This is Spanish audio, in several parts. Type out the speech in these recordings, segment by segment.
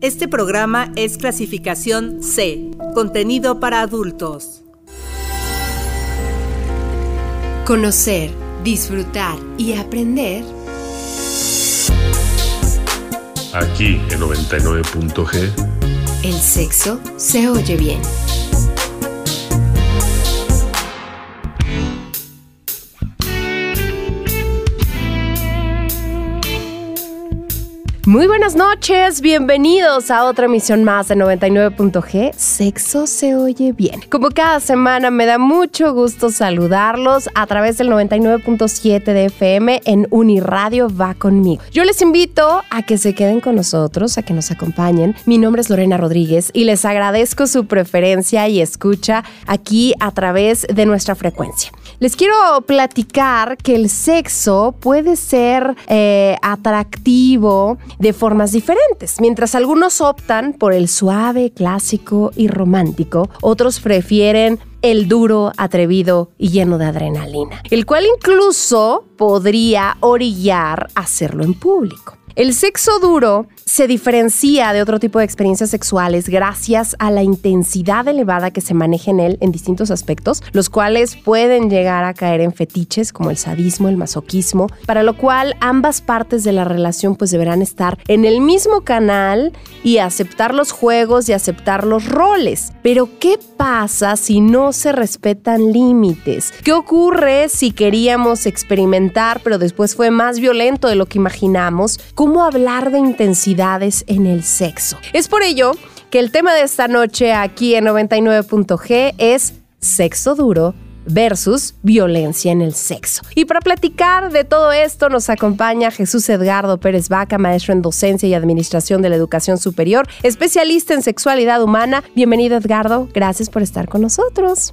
Este programa es clasificación C, contenido para adultos. Conocer, disfrutar y aprender. Aquí en 99.g. El sexo se oye bien. Muy buenas noches, bienvenidos a otra emisión más de 99.g. Sexo se oye bien. Como cada semana me da mucho gusto saludarlos a través del 99.7 de FM en Uniradio va conmigo. Yo les invito a que se queden con nosotros, a que nos acompañen. Mi nombre es Lorena Rodríguez y les agradezco su preferencia y escucha aquí a través de nuestra frecuencia. Les quiero platicar que el sexo puede ser eh, atractivo de formas diferentes. Mientras algunos optan por el suave, clásico y romántico, otros prefieren el duro, atrevido y lleno de adrenalina, el cual incluso podría orillar hacerlo en público. El sexo duro se diferencia de otro tipo de experiencias sexuales gracias a la intensidad elevada que se maneja en él en distintos aspectos, los cuales pueden llegar a caer en fetiches como el sadismo, el masoquismo, para lo cual ambas partes de la relación pues deberán estar en el mismo canal y aceptar los juegos y aceptar los roles. Pero ¿qué pasa si no se respetan límites? ¿Qué ocurre si queríamos experimentar pero después fue más violento de lo que imaginamos? ¿Cómo hablar de intensidad? En el sexo. Es por ello que el tema de esta noche aquí en 99.g es sexo duro versus violencia en el sexo. Y para platicar de todo esto nos acompaña Jesús Edgardo Pérez Vaca, maestro en docencia y administración de la educación superior, especialista en sexualidad humana. Bienvenido Edgardo, gracias por estar con nosotros.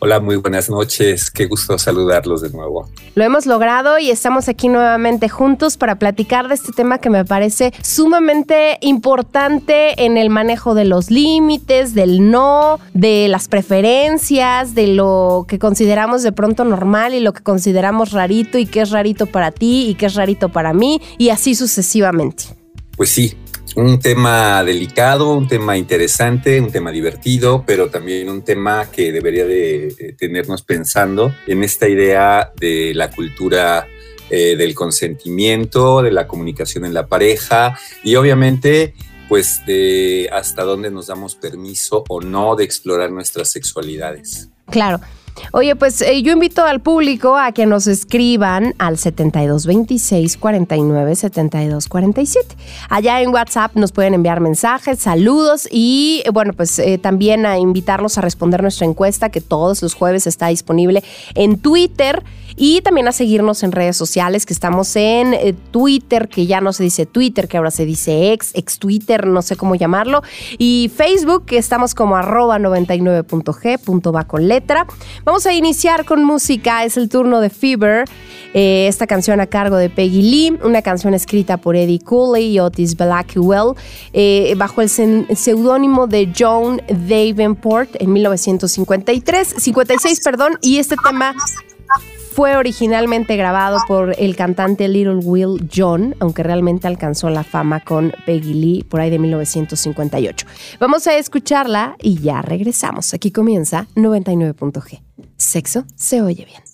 Hola, muy buenas noches. Qué gusto saludarlos de nuevo. Lo hemos logrado y estamos aquí nuevamente juntos para platicar de este tema que me parece sumamente importante en el manejo de los límites, del no, de las preferencias, de lo que consideramos de pronto normal y lo que consideramos rarito y qué es rarito para ti y qué es rarito para mí y así sucesivamente. Pues sí, un tema delicado, un tema interesante, un tema divertido, pero también un tema que debería de tenernos pensando en esta idea de la cultura eh, del consentimiento, de la comunicación en la pareja y obviamente pues de hasta dónde nos damos permiso o no de explorar nuestras sexualidades. Claro. Oye, pues eh, yo invito al público a que nos escriban al 7226 49 72 47. Allá en WhatsApp nos pueden enviar mensajes, saludos y bueno, pues eh, también a invitarlos a responder nuestra encuesta que todos los jueves está disponible en Twitter y también a seguirnos en redes sociales que estamos en eh, Twitter, que ya no se dice Twitter, que ahora se dice ex, ex Twitter, no sé cómo llamarlo, y Facebook, que estamos como arroba 99.g, va con letra. Vamos a iniciar con música, es el turno de Fever, eh, esta canción a cargo de Peggy Lee, una canción escrita por Eddie Cooley y Otis Blackwell, eh, bajo el seudónimo de Joan Davenport en 1953, 56, perdón, y este tema fue originalmente grabado por el cantante Little Will John, aunque realmente alcanzó la fama con Peggy Lee por ahí de 1958. Vamos a escucharla y ya regresamos. Aquí comienza 99.g. Sexo se oye bien.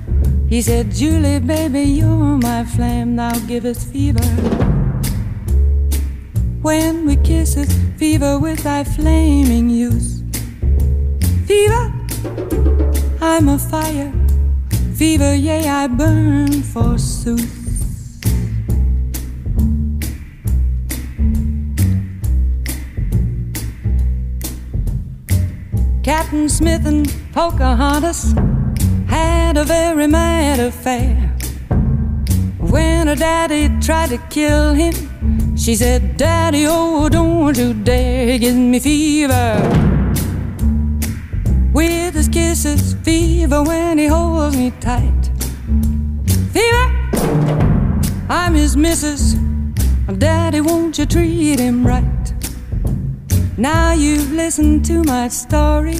he said, Julie, baby, you're my flame, now give us fever. When we kiss fever with thy flaming youth. Fever, I'm a fire. Fever, yea, I burn forsooth. Captain Smith and Pocahontas had a very mad affair. When her daddy tried to kill him, she said, Daddy, oh, don't you dare give me fever. With his kisses, fever when he holds me tight. Fever, I'm his missus. Daddy, won't you treat him right? Now you've listened to my story.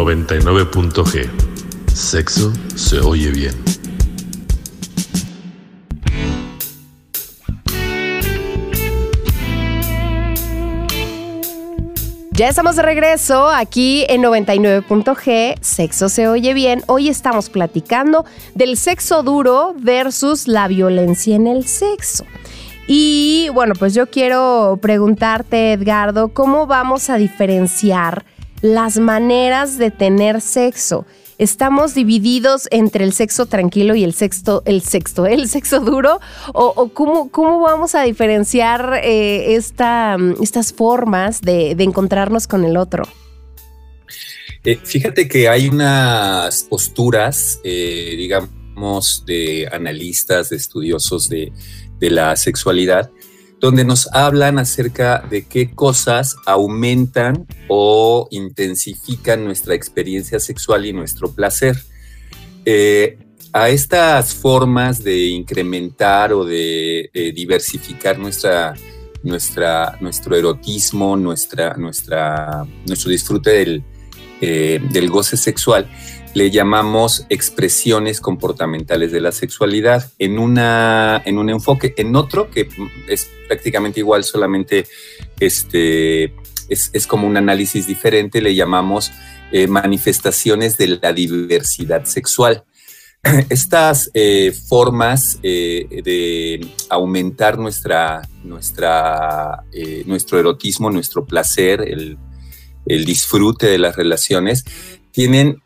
99.g. Sexo se oye bien. Ya estamos de regreso aquí en 99.g, Sexo se oye bien. Hoy estamos platicando del sexo duro versus la violencia en el sexo. Y bueno, pues yo quiero preguntarte, Edgardo, ¿cómo vamos a diferenciar las maneras de tener sexo? ¿Estamos divididos entre el sexo tranquilo y el sexto, el sexto, el sexo duro? ¿O, cómo, cómo, vamos a diferenciar eh, esta, estas formas de, encontrarnos con el otro? Eh, fíjate que hay unas posturas, eh, digamos, de analistas, de estudiosos de, de la sexualidad, donde nos hablan acerca de qué cosas aumentan o intensifican nuestra experiencia sexual y nuestro placer. Eh, a estas formas de incrementar o de, de diversificar nuestra, nuestro erotismo, nuestra, nuestro disfrute del, eh, del goce sexual, le llamamos expresiones comportamentales de la sexualidad en, una, en un enfoque. En otro, que es prácticamente igual, solamente este, es, es como un análisis diferente, le llamamos eh, manifestaciones de la diversidad sexual. Estas eh, formas eh, de aumentar nuestra, nuestra, nuestro erotismo, nuestro placer, el, el disfrute de las relaciones, tienen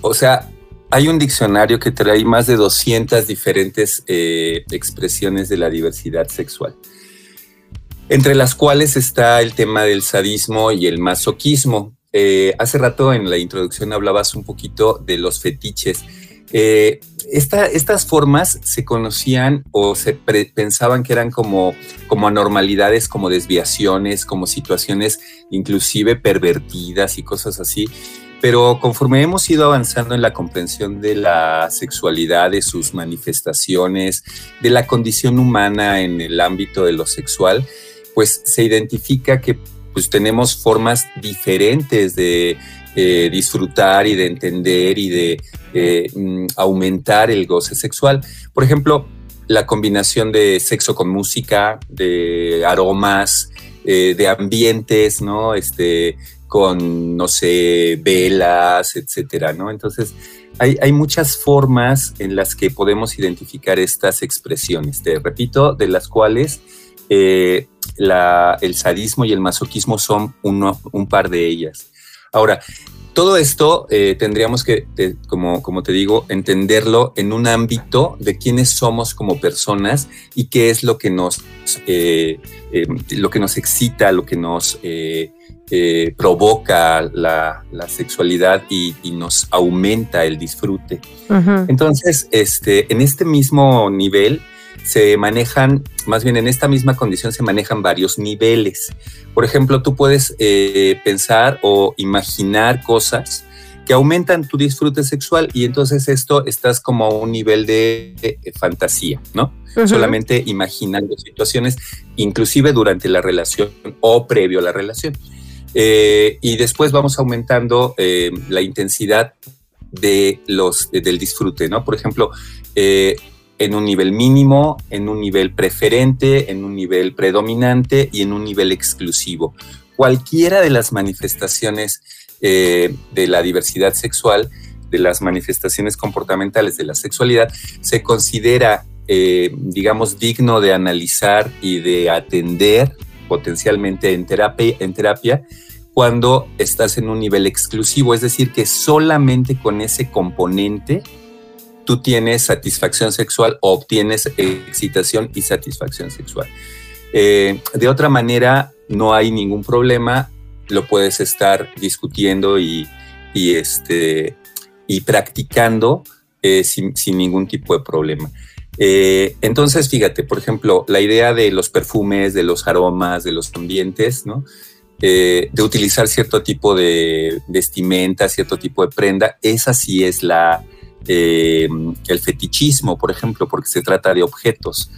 o sea, hay un diccionario que trae más de 200 diferentes eh, expresiones de la diversidad sexual, entre las cuales está el tema del sadismo y el masoquismo. Eh, hace rato en la introducción hablabas un poquito de los fetiches. Eh, esta, estas formas se conocían o se pensaban que eran como, como anormalidades, como desviaciones, como situaciones inclusive pervertidas y cosas así pero conforme hemos ido avanzando en la comprensión de la sexualidad, de sus manifestaciones, de la condición humana en el ámbito de lo sexual, pues se identifica que pues tenemos formas diferentes de eh, disfrutar y de entender y de eh, mm, aumentar el goce sexual. Por ejemplo, la combinación de sexo con música, de aromas, eh, de ambientes, ¿no? Este, con, no sé, velas, etcétera, ¿no? Entonces, hay, hay, muchas formas en las que podemos identificar estas expresiones, te repito, de las cuales eh, el sadismo y el masoquismo son un par de ellas. Ahora, todo esto eh, tendríamos que, como, como te digo, entenderlo en un ámbito de quiénes somos como personas y qué es lo que nos, eh, lo que nos excita, lo que nos provoca la, la sexualidad y, y, nos aumenta el disfrute. Entonces, este, en este mismo nivel, se manejan, más bien en esta misma condición se manejan varios niveles. Por ejemplo, tú puedes eh, pensar o imaginar cosas que aumentan tu disfrute sexual y entonces esto estás como a un nivel de, fantasía, ¿no? Solamente imaginando situaciones, inclusive durante la relación o previo a la relación. Eh, y después vamos aumentando eh, la intensidad de los, del disfrute, ¿no? Por ejemplo, en un nivel mínimo, en un nivel preferente, en un nivel predominante y en un nivel exclusivo. Cualquiera de las manifestaciones eh, de la diversidad sexual, de las manifestaciones comportamentales de la sexualidad, se considera, eh, digamos, digno de analizar y de atender potencialmente en terapia, en terapia cuando estás en un nivel exclusivo, es decir, que solamente con ese componente tú tienes satisfacción sexual o obtienes excitación y satisfacción sexual. Eh, de otra manera, no hay ningún problema, lo puedes estar discutiendo y, este, y practicando eh, sin, ningún tipo de problema. Eh, entonces, fíjate, por ejemplo, la idea de los perfumes, de los aromas, de los ambientes, ¿no? de utilizar cierto tipo de vestimenta, cierto tipo de prenda, esa sí es la, eh, el fetichismo, por ejemplo, porque se trata de objetos.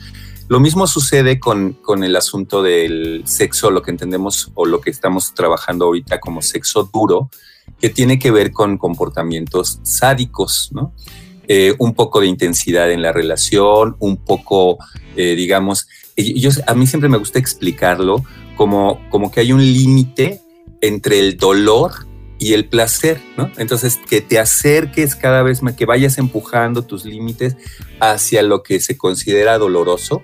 Lo mismo sucede con, el asunto del sexo, lo que entendemos o lo que estamos trabajando ahorita como sexo duro, que tiene que ver con comportamientos sádicos, ¿no? Eh, un poco de intensidad en la relación, un poco, eh, digamos, a mí siempre me gusta explicarlo como, como que hay un límite entre el dolor y el placer, ¿no? Entonces, que te acerques cada vez más, que vayas empujando tus límites hacia lo que se considera doloroso,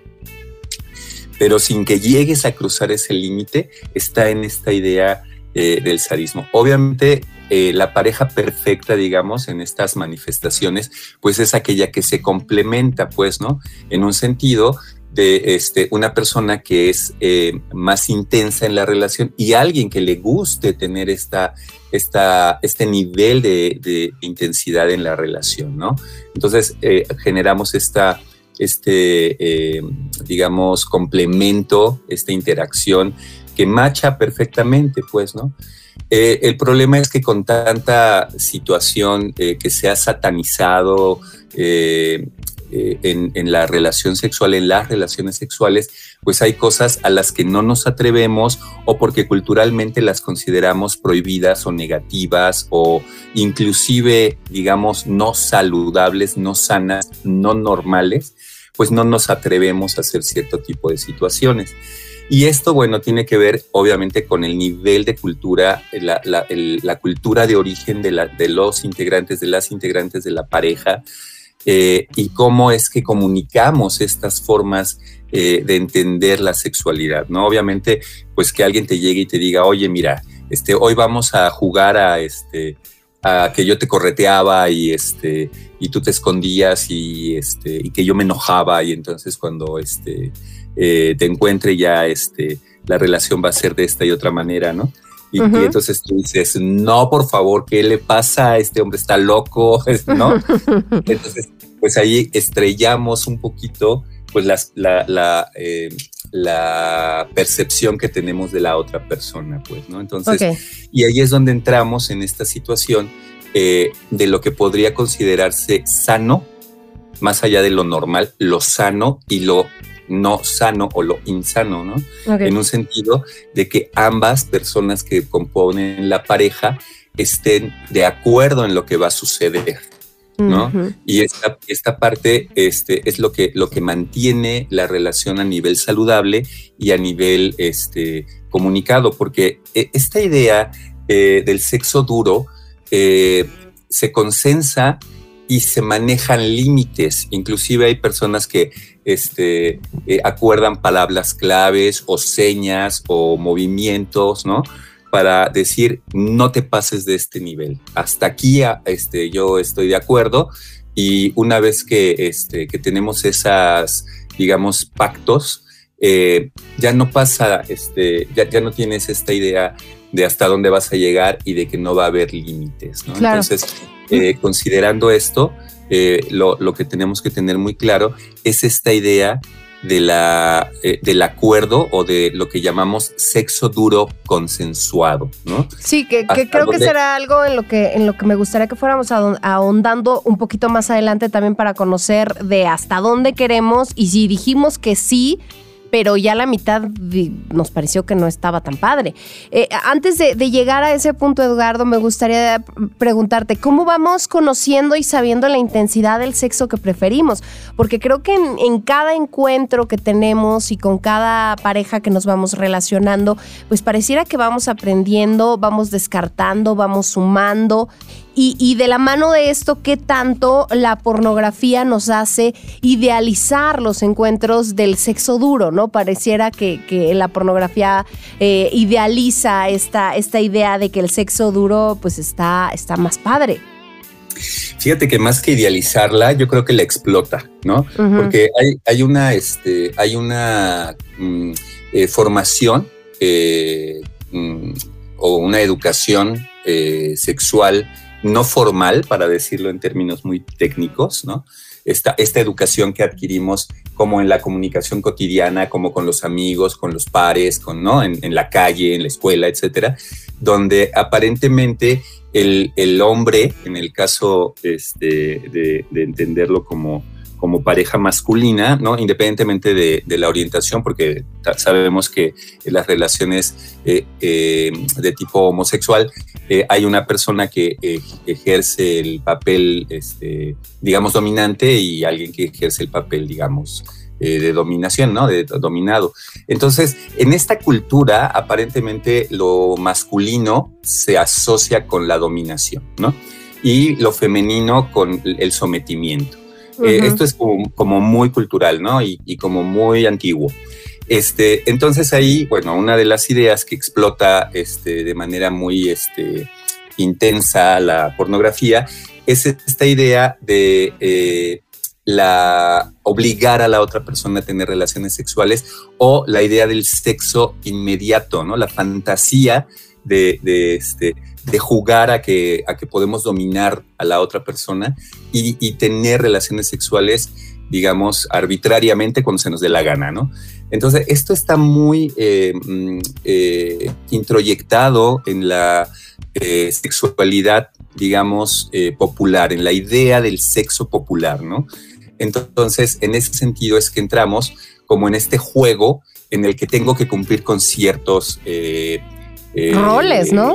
pero sin que llegues a cruzar ese límite, está en esta idea eh, del sadismo. Obviamente, eh, la pareja perfecta, digamos, en estas manifestaciones, pues es aquella que se complementa, pues, ¿no? En un sentido de este, una persona que es eh, más intensa en la relación y alguien que le guste tener esta, esta, este nivel de, intensidad en la relación, ¿no? Entonces eh, generamos esta, este, digamos, complemento, esta interacción que macha perfectamente, pues, ¿no? El problema es que con tanta situación que se ha satanizado, eh, en, la relación sexual, en las relaciones sexuales, pues hay cosas a las que no nos atrevemos o porque culturalmente las consideramos prohibidas o negativas o inclusive, digamos, no saludables, no sanas, no normales, pues no nos atrevemos a hacer cierto tipo de situaciones. Y esto, bueno, tiene que ver obviamente con el nivel de cultura, la, cultura de origen de, los integrantes, de las integrantes de la pareja, eh, y cómo es que comunicamos estas formas eh, de entender la sexualidad, ¿no? Obviamente, pues que alguien te llegue y te diga, oye, mira, este, hoy vamos a jugar a este, que yo te correteaba y este, y tú te escondías y este, y que yo me enojaba y entonces cuando este, eh, te encuentre ya este, la relación va a ser de esta y otra manera, ¿no? Y, entonces tú dices, no, por favor, ¿qué le pasa? Este hombre está loco, ¿no? entonces, pues ahí estrellamos un poquito pues la, la, eh, la, percepción que tenemos de la otra persona, pues, ¿no? Entonces, y ahí es donde entramos en esta situación eh, de lo que podría considerarse sano, más allá de lo normal, lo sano y lo no sano o lo insano, ¿no? En un sentido de que ambas personas que componen la pareja estén de acuerdo en lo que va a suceder. ¿no? Y esta, esta parte este, es lo que, lo que mantiene la relación a nivel saludable y a nivel este, comunicado, porque eh, esta idea eh, del sexo duro eh, se consensa y se manejan límites. Inclusive hay personas que este, eh, acuerdan palabras claves o señas o movimientos, ¿no? Para decir, no te pases de este nivel. Hasta aquí este, yo estoy de acuerdo y una vez que, este, tenemos esas, digamos, pactos, eh, ya no pasa, ya no tienes esta idea de hasta dónde vas a llegar y de que no va a haber límites. ¿no? Entonces, eh, considerando esto, eh, lo, lo, que tenemos que tener muy claro es esta idea de la, eh, del acuerdo o de lo que llamamos sexo duro consensuado, ¿no? Sí, que, que creo que será algo en lo que, en lo que me gustaría que fuéramos ahondando un poquito más adelante también para conocer de hasta dónde queremos y si dijimos que sí, pero ya la mitad nos pareció que no estaba tan padre. Eh, antes de, llegar a ese punto, Eduardo, me gustaría preguntarte, ¿cómo vamos conociendo y sabiendo la intensidad del sexo que preferimos? Porque creo que en, en cada encuentro que tenemos y con cada pareja que nos vamos relacionando, pues pareciera que vamos aprendiendo, vamos descartando, vamos sumando y, de la mano de esto, ¿qué tanto la pornografía nos hace idealizar los encuentros del sexo duro? ¿no? Pareciera que, la pornografía eh, idealiza esta, esta idea de que el sexo duro pues está, está más padre. Fíjate que más que idealizarla, yo creo que la explota, ¿no? Porque hay, hay, una, este, hay una mm, eh, formación eh, mm, o una educación sexual no formal, para decirlo en términos muy técnicos, ¿no? Esta, esta educación que adquirimos como en la comunicación cotidiana, como con los amigos, con los pares, con, ¿no? en, la calle, en la escuela, etcétera, donde aparentemente el, el hombre, en el caso este, de, de entenderlo como como pareja masculina, ¿no? independientemente de, la orientación, porque sabemos que en las relaciones eh, eh, de tipo homosexual eh, hay una persona que ejerce el papel, este, digamos, dominante y alguien que ejerce el papel, digamos, de dominación, ¿no? De dominado. Entonces, en esta cultura, aparentemente lo masculino se asocia con la dominación, ¿no? Y lo femenino con el sometimiento. Eh, esto es como, muy cultural, ¿no? Y, como muy antiguo. Este, entonces ahí, bueno, una de las ideas que explota este, de manera muy este, intensa la pornografía es esta idea de eh, la obligar a la otra persona a tener relaciones sexuales o la idea del sexo inmediato, ¿no? La fantasía de, de, este, de jugar a que, a que podemos dominar a la otra persona y, tener relaciones sexuales, digamos, arbitrariamente cuando se nos dé la gana, ¿no? Entonces, esto está muy eh, mm, eh, introyectado en la eh, sexualidad, digamos, popular, en la idea del sexo popular, ¿no? Entonces, en ese sentido es que entramos como en este juego en el que tengo que cumplir con ciertos... roles, ¿no?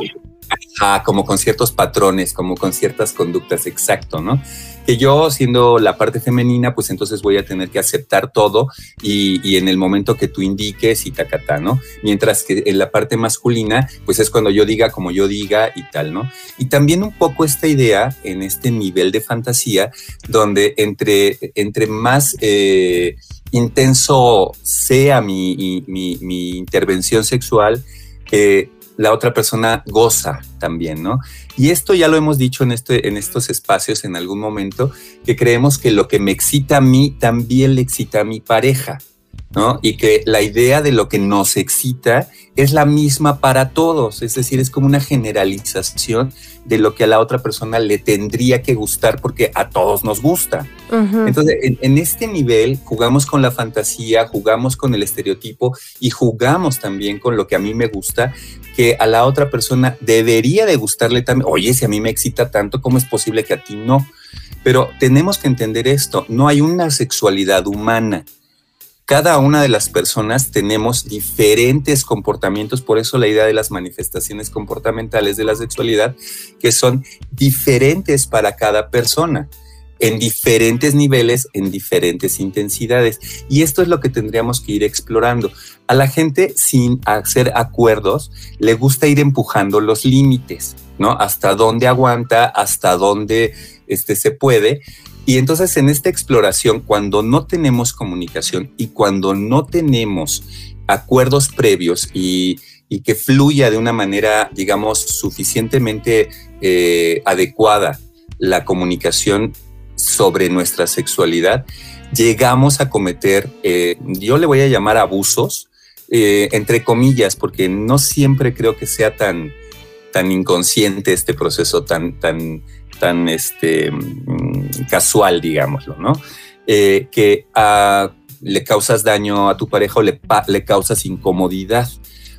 Como con ciertos patrones, como con ciertas conductas, exacto, ¿no? Que yo, siendo la parte femenina, pues entonces voy a tener que aceptar todo y, en el momento que tú indiques y tacatá, ¿no? Mientras que en la parte masculina, pues es cuando yo diga como yo diga y tal, ¿no? Y también un poco esta idea en este nivel de fantasía, donde entre, entre más eh, intenso sea mi, mi, intervención sexual, eh, la otra persona goza también, ¿no? Y esto ya lo hemos dicho en, este, en estos espacios en algún momento, que creemos que lo que me excita a mí también le excita a mi pareja. ¿no? Y que la idea de lo que nos excita es la misma para todos, es decir, es como una generalización de lo que a la otra persona le tendría que gustar porque a todos nos gusta. Entonces, en, este nivel jugamos con la fantasía, jugamos con el estereotipo y jugamos también con lo que a mí me gusta, que a la otra persona debería de gustarle también. Oye, si a mí me excita tanto, ¿cómo es posible que a ti no? Pero tenemos que entender esto, no hay una sexualidad humana cada una de las personas tenemos diferentes comportamientos, por eso la idea de las manifestaciones comportamentales de la sexualidad, que son diferentes para cada persona en diferentes niveles, en diferentes intensidades. Y esto es lo que tendríamos que ir explorando. A la gente, sin hacer acuerdos, le gusta ir empujando los límites, ¿no? Hasta dónde aguanta, hasta dónde este, se puede. Y entonces en esta exploración, cuando no tenemos comunicación y cuando no tenemos acuerdos previos y, que fluya de una manera, digamos, suficientemente eh, adecuada la comunicación sobre nuestra sexualidad, llegamos a cometer, eh, yo le voy a llamar abusos, eh, entre comillas, porque no siempre creo que sea tan, tan inconsciente este proceso, tan, tan, tan este, mm, casual, digámoslo, ¿no? Eh, que le causas daño a tu pareja o le, le causas incomodidad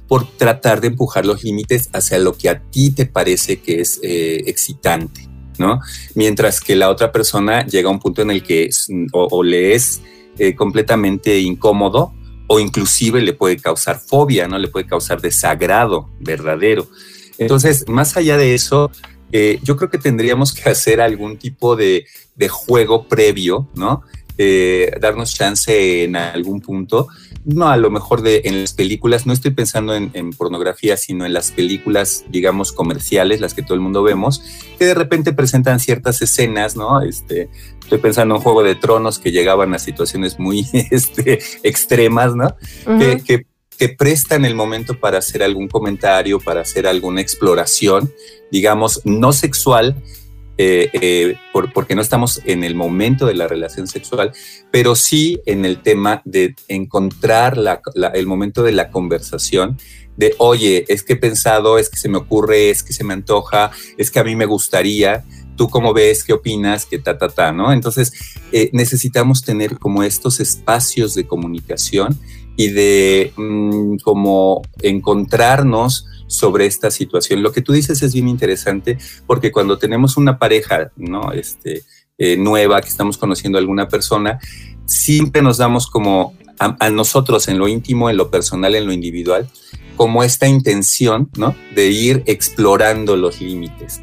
por tratar de empujar los límites hacia lo que a ti te parece que es excitante. ¿no? Mientras que la otra persona llega a un punto en el que o, le es eh, completamente incómodo o inclusive le puede causar fobia, ¿no? Le puede causar desagrado verdadero. Entonces, más allá de eso, eh, yo creo que tendríamos que hacer algún tipo de, de juego previo, ¿no? Eh, darnos chance en algún punto. No, a lo mejor de, en las películas, no estoy pensando en, pornografía, sino en las películas, digamos, comerciales, las que todo el mundo vemos, que de repente presentan ciertas escenas, ¿no? Este, estoy pensando en Juego de Tronos que llegaban a situaciones muy este, extremas, ¿no? que, que, que prestan el momento para hacer algún comentario, para hacer alguna exploración, digamos, no sexual, eh, eh, porque no estamos en el momento de la relación sexual, pero sí en el tema de encontrar el momento de la conversación, de, oye, es que he pensado, es que se me ocurre, es que se me antoja, es que a mí me gustaría, tú cómo ves, qué opinas, que ta, ta, ta, ¿no? Entonces, eh, necesitamos tener como estos espacios de comunicación y de mm, como encontrarnos sobre esta situación. Lo que tú dices es bien interesante porque cuando tenemos una pareja, ¿no? Este, eh, nueva, que estamos conociendo a alguna persona, siempre nos damos como a, nosotros en lo íntimo, en lo personal, en lo individual, como esta intención, ¿no? De ir explorando los límites,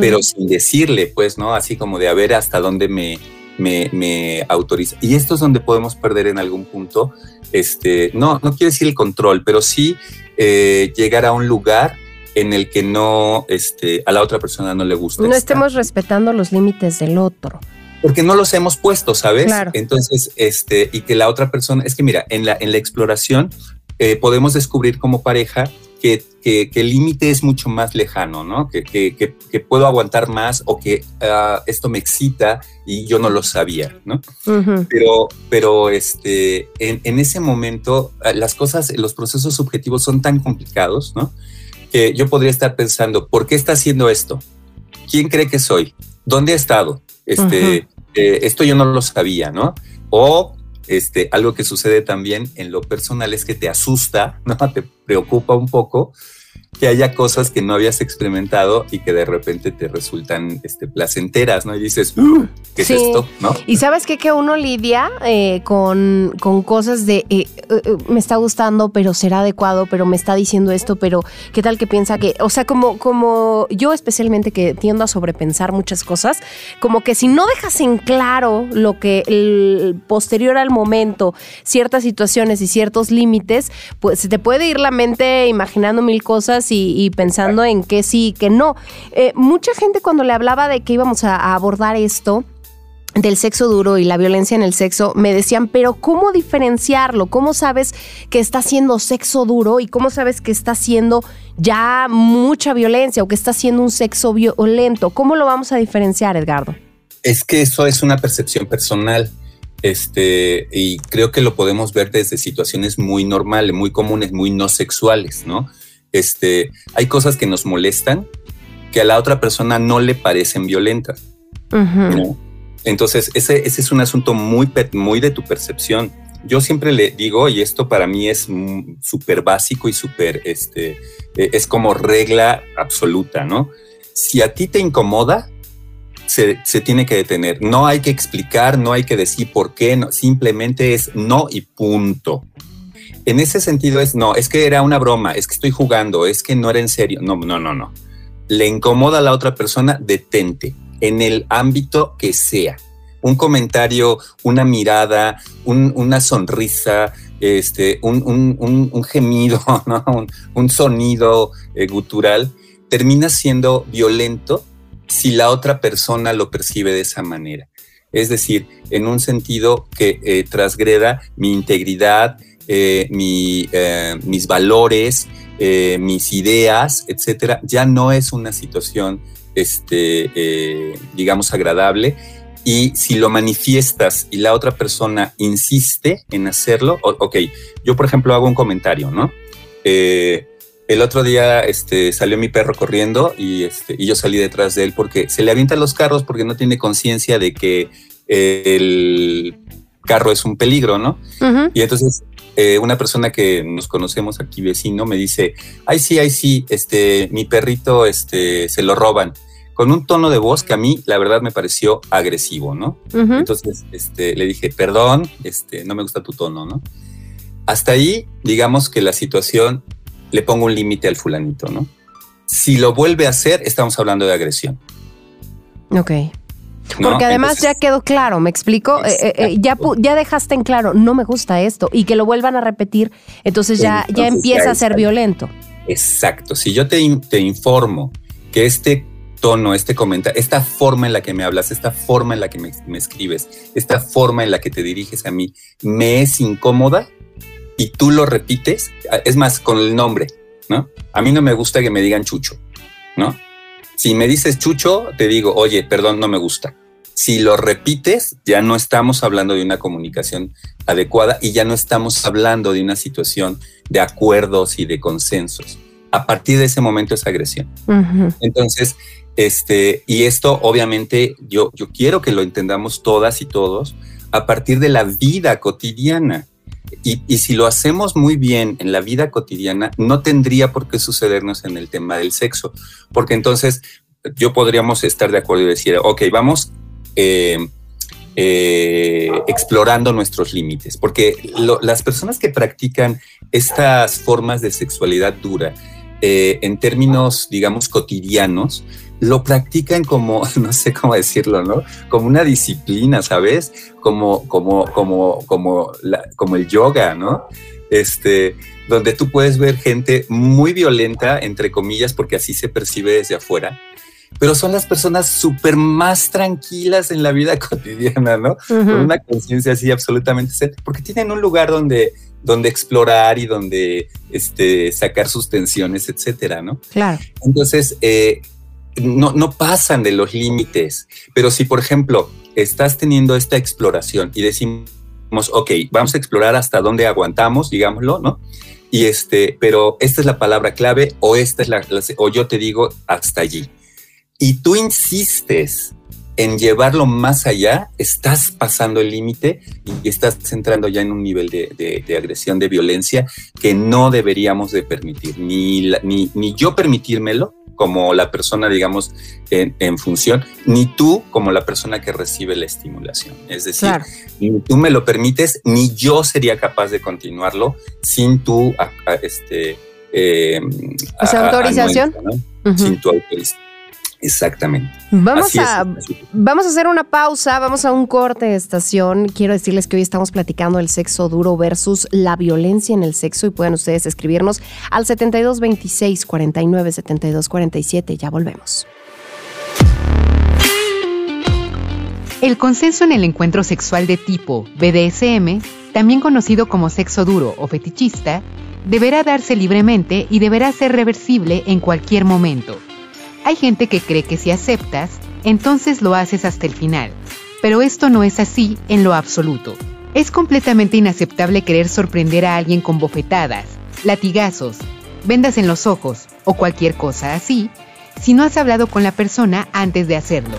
pero sin decirle, pues, ¿no? Así como de a ver hasta dónde me, me, me, autoriza. Y esto es donde podemos perder en algún punto, este, no, no quiero decir el control, pero sí eh, llegar a un lugar en el que no, este, a la otra persona no le gusta. No estemos respetando los límites del otro. Porque no los hemos puesto, ¿sabes? Entonces, este, y que la otra persona, es que mira, en la, en la exploración eh, podemos descubrir como pareja que, el límite es mucho más lejano, ¿no? Que, que, puedo aguantar más o que ah, esto me excita y yo no lo sabía, ¿no? Pero, pero este, en, ese momento ah, las cosas, los procesos subjetivos son tan complicados, ¿no? Que yo podría estar pensando, ¿por qué está haciendo esto? ¿Quién cree que soy? ¿Dónde ha estado? Este, eh, esto yo no lo sabía, ¿no? O este, algo que sucede también en lo personal es que te asusta, ¿no? Te preocupa un poco que haya cosas que no habías experimentado y que de repente te resultan este, placenteras, ¿no? Y dices, uh, ¿qué es esto? ¿No? Y sabes qué? que uno lidia eh, con, con, cosas de, eh, eh, me está gustando, pero será adecuado, pero me está diciendo esto, pero ¿qué tal que piensa que, o sea, como, como yo especialmente que tiendo a sobrepensar muchas cosas, como que si no dejas en claro lo que el posterior al momento, ciertas situaciones y ciertos límites, pues se te puede ir la mente imaginando mil cosas y, pensando en que sí y que no. Eh, mucha gente cuando le hablaba de que íbamos a, abordar esto, del sexo duro y la violencia en el sexo, me decían, pero ¿cómo diferenciarlo? ¿Cómo sabes que está siendo sexo duro y cómo sabes que está siendo ya mucha violencia o que está siendo un sexo violento? ¿Cómo lo vamos a diferenciar, Edgardo? Es que eso es una percepción personal. Este, y creo que lo podemos ver desde situaciones muy normales, muy comunes, muy no sexuales, ¿no? Este, hay cosas que nos molestan que a la otra persona no le parecen violentas. Entonces, ese, ese, es un asunto muy, muy de tu percepción. Yo siempre le digo, y esto para mí es súper básico y súper, este, e, es como regla absoluta, ¿no? Si a ti te incomoda, se, se, tiene que detener. No hay que explicar, no hay que decir por qué, no, simplemente es no y punto en ese sentido es, no, es que era una broma, es que estoy jugando, es que no era en serio. No, no, no, no. Le incomoda a la otra persona, detente, en el ámbito que sea. Un comentario, una mirada, una sonrisa, este, un, gemido, un, sonido eh, gutural, termina siendo violento si la otra persona lo percibe de esa manera. Es decir, en un sentido que eh, transgreda mi integridad, eh, eh, mis valores, mis ideas, etcétera, ya no es una situación, este, digamos, agradable. Y si lo manifiestas y la otra persona insiste en hacerlo, ok, yo por ejemplo hago un comentario, ¿no? El otro día este, salió mi perro corriendo y, este, y yo salí detrás de él porque se le avientan los carros porque no tiene conciencia de que el carro es un peligro, ¿no? Y entonces eh, una persona que nos conocemos aquí vecino me dice, ay sí, ay sí, este, mi perrito este, se lo roban con un tono de voz que a mí la verdad me pareció agresivo, ¿no? Entonces este, le dije, perdón, este, no me gusta tu tono, ¿no? Hasta ahí, digamos que la situación le pongo un límite al fulanito, ¿no? Si lo vuelve a hacer, estamos hablando de agresión. Ok. Porque además ya quedó claro, ¿me explico? Eh, eh, eh, ya, ya dejaste en claro, no me gusta esto, y que lo vuelvan a repetir, entonces ya, ya empieza a ser violento. Exacto, si yo te, te informo que este tono, este comentario, esta forma en la que me hablas, esta forma en la que me, me, escribes, esta forma en la que te diriges a mí, me es incómoda, y tú lo repites, es más, con el nombre, ¿no? A mí no me gusta que me digan Chucho, ¿no? Si me dices Chucho, te digo, oye, perdón, no me gusta. Si lo repites, ya no estamos hablando de una comunicación adecuada y ya no estamos hablando de una situación de acuerdos y de consensos. A partir de ese momento es agresión. Entonces, este, y esto obviamente yo, yo quiero que lo entendamos todas y todos a partir de la vida cotidiana. Y, si lo hacemos muy bien en la vida cotidiana, no tendría por qué sucedernos en el tema del sexo, porque entonces yo podríamos estar de acuerdo y decir, ok, vamos eh, eh, explorando nuestros límites, porque las personas que practican estas formas de sexualidad dura, eh, en términos, digamos, cotidianos, lo practican como, no sé cómo decirlo, ¿no? Como una disciplina, ¿sabes? Como, como, como, como, como el yoga, ¿no? Este, donde tú puedes ver gente muy violenta, entre comillas, porque así se percibe desde afuera, pero son las personas súper más tranquilas en la vida cotidiana, ¿no? Con una conciencia así absolutamente porque tienen un lugar donde, donde explorar y donde este, sacar sus tensiones, etcétera, ¿no? Claro. Entonces, eh, no, no pasan de los límites. Pero si, por ejemplo, estás teniendo esta exploración y decimos, ok, vamos a explorar hasta dónde aguantamos, digámoslo, ¿no? Y este, pero esta es la palabra clave o esta es la, o yo te digo hasta allí. Y tú insistes en llevarlo más allá, estás pasando el límite y estás entrando ya en un nivel de, de, agresión, de violencia que no deberíamos de permitir, ni, ni, ni yo permitírmelo, como la persona, digamos, en, función, ni tú como la persona que recibe la estimulación. Es decir, ni tú me lo permites, ni yo sería capaz de continuarlo sin tu, este, eh, autorización. Sin tu autorización. Exactamente. Vamos a, vamos a hacer una pausa, vamos a un corte de estación. Quiero decirles que hoy estamos platicando el sexo duro versus la violencia en el sexo y pueden ustedes escribirnos al 7226 49 72 47. Ya volvemos. El consenso en el encuentro sexual de tipo BDSM, también conocido como sexo duro o fetichista, deberá darse libremente y deberá ser reversible en cualquier momento hay gente que cree que si aceptas, entonces lo haces hasta el final, pero esto no es así en lo absoluto. Es completamente inaceptable querer sorprender a alguien con bofetadas, latigazos, vendas en los ojos o cualquier cosa así, si no has hablado con la persona antes de hacerlo.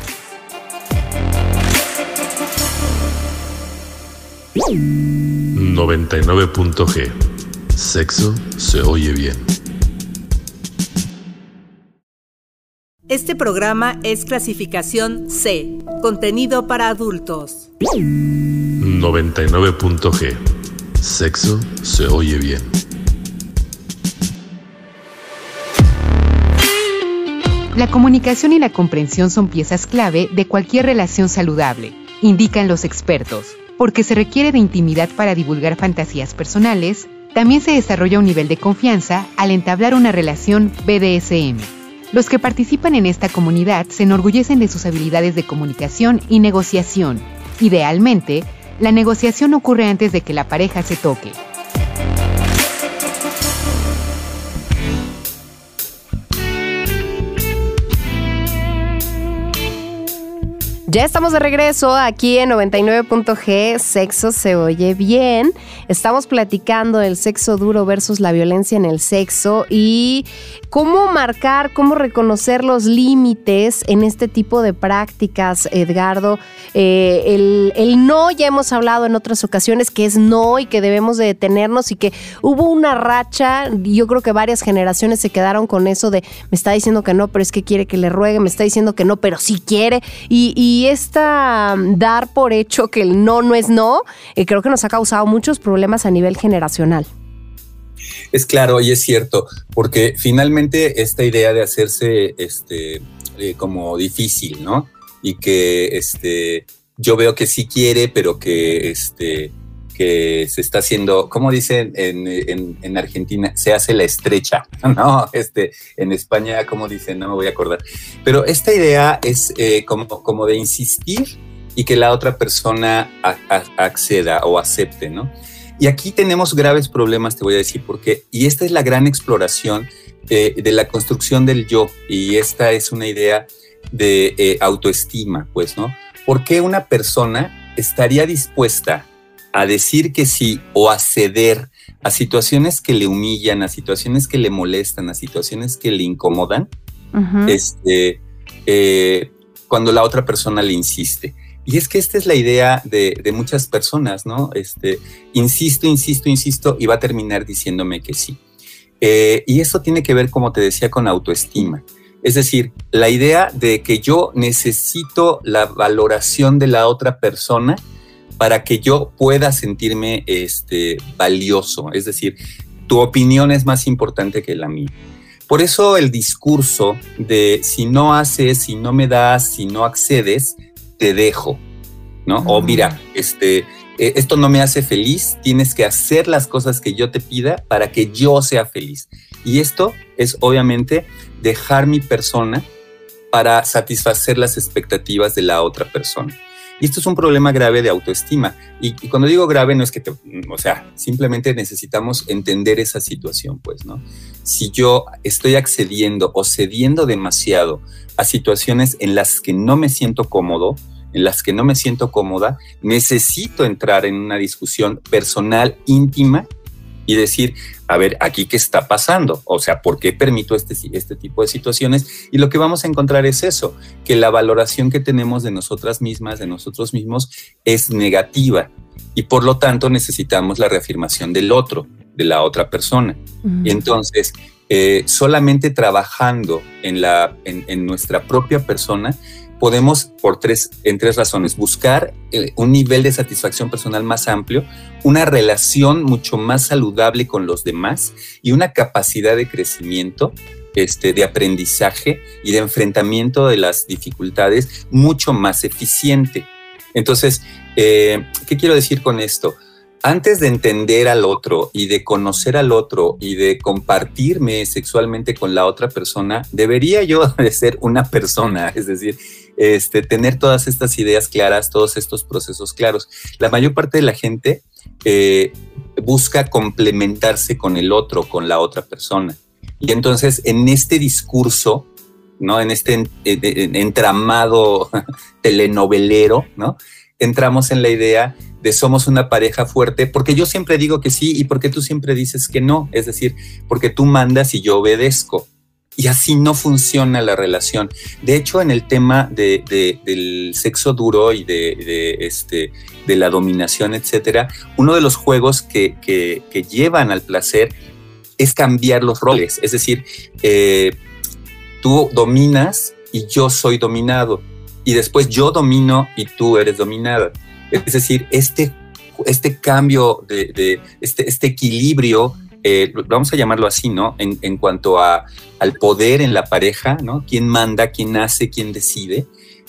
...99.g... Sexo se oye bien. Este programa es clasificación C, contenido para adultos. 99.g. Sexo se oye bien. La comunicación y la comprensión son piezas clave de cualquier relación saludable, indican los expertos, porque se requiere de intimidad para divulgar fantasías personales, también se desarrolla un nivel de confianza al entablar una relación BDSM Los que participan en esta comunidad se enorgullecen de sus habilidades de comunicación y negociación. Idealmente, la negociación ocurre antes de que la pareja se toque. Ya estamos de regreso aquí en 99.g, Sexo se oye bien. Estamos platicando del sexo duro versus la violencia en el sexo y cómo marcar, cómo reconocer los límites en este tipo de prácticas, Edgardo. Eh, el, el, no, ya hemos hablado en otras ocasiones que es no y que debemos de detenernos y que hubo una racha, yo creo que varias generaciones se quedaron con eso de me está diciendo que no, pero es que quiere que le ruegue, me está diciendo que no, pero sí quiere. Y, y esta mm, dar por hecho que el no no es no, eh, creo que nos ha causado muchos problemas a nivel generacional. Es claro y es cierto, porque finalmente esta idea de hacerse este, eh, como difícil, ¿no? Y que este, yo veo que sí quiere, pero que este, que se está haciendo, como dicen en, Argentina, se hace la estrecha, ¿no? Este, en España, como dicen, no me voy a acordar. Pero esta idea es eh, como, como de insistir y que la otra persona acceda o acepte, ¿no? Y aquí tenemos graves problemas, te voy a decir por qué. Y esta es la gran exploración de, la construcción del yo. Y esta es una idea de eh, autoestima, pues, ¿no? ¿Por qué una persona estaría dispuesta a decir que sí o a ceder a situaciones que le humillan, a situaciones que le molestan, a situaciones que le incomodan, este, eh, cuando la otra persona le insiste. Y es que esta es la idea de, muchas personas, ¿no? Este, insisto, insisto, insisto, y va a terminar diciéndome que sí. Eh, y eso tiene que ver, como te decía, con autoestima. Es decir, la idea de que yo necesito la valoración de la otra persona para que yo pueda sentirme este, valioso. Es decir, tu opinión es más importante que la mía. Por eso el discurso de si no haces, si no me das, si no accedes, te dejo, ¿no? O mira, este, eh, esto no me hace feliz, tienes que hacer las cosas que yo te pida para que yo sea feliz. Y esto es obviamente dejar mi persona para satisfacer las expectativas de la otra persona. Y esto es un problema grave de autoestima. Y, cuando digo grave no es que te, o sea, simplemente necesitamos entender esa situación, pues, ¿no? Si yo estoy accediendo o cediendo demasiado a situaciones en las que no me siento cómodo, en las que no me siento cómoda, necesito entrar en una discusión personal, íntima, y decir, a ver, aquí qué está pasando, o sea, ¿por qué permito este, este tipo de situaciones? Y lo que vamos a encontrar es eso, que la valoración que tenemos de nosotras mismas, de nosotros mismos, es negativa y por lo tanto necesitamos la reafirmación del otro, de la otra persona. Y entonces, eh, solamente trabajando en, la, en nuestra propia persona, podemos, por tres, en tres razones, buscar eh, un nivel de satisfacción personal más amplio, una relación mucho más saludable con los demás y una capacidad de crecimiento, este, de aprendizaje y de enfrentamiento de las dificultades mucho más eficiente. Entonces, eh, ¿qué quiero decir con esto? antes de entender al otro y de conocer al otro y de compartirme sexualmente con la otra persona, debería yo de ser una persona, es decir, este, tener todas estas ideas claras, todos estos procesos claros. La mayor parte de la gente eh, busca complementarse con el otro, con la otra persona. Y entonces en este discurso, ¿no? En este entramado telenovelero, ¿no? Entramos en la idea de somos una pareja fuerte, porque yo siempre digo que sí y porque tú siempre dices que no, es decir, porque tú mandas y yo obedezco. Y así no funciona la relación. De hecho, en el tema del sexo duro y de, este, de la dominación, etcétera, uno de los juegos que, llevan al placer es cambiar los roles. Es decir, eh, tú dominas y yo soy dominado. Y después yo domino y tú eres dominada. Es decir, este, este cambio de, este, este, equilibrio, eh, vamos a llamarlo así, ¿no? En, cuanto a, al poder en la pareja, ¿no? ¿Quién manda, quién hace, quién decide?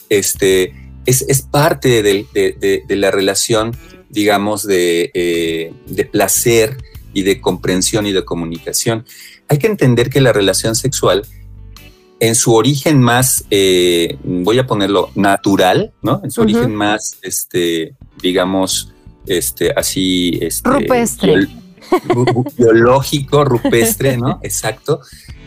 Este, es, parte de, la relación, digamos, eh, de, placer y de comprensión y de comunicación. Hay que entender que la relación sexual en su origen más, eh, voy a ponerlo natural, ¿no? En su origen más, este, digamos, este, así, este, Rupestre. Biológico, rupestre, ¿no? Exacto.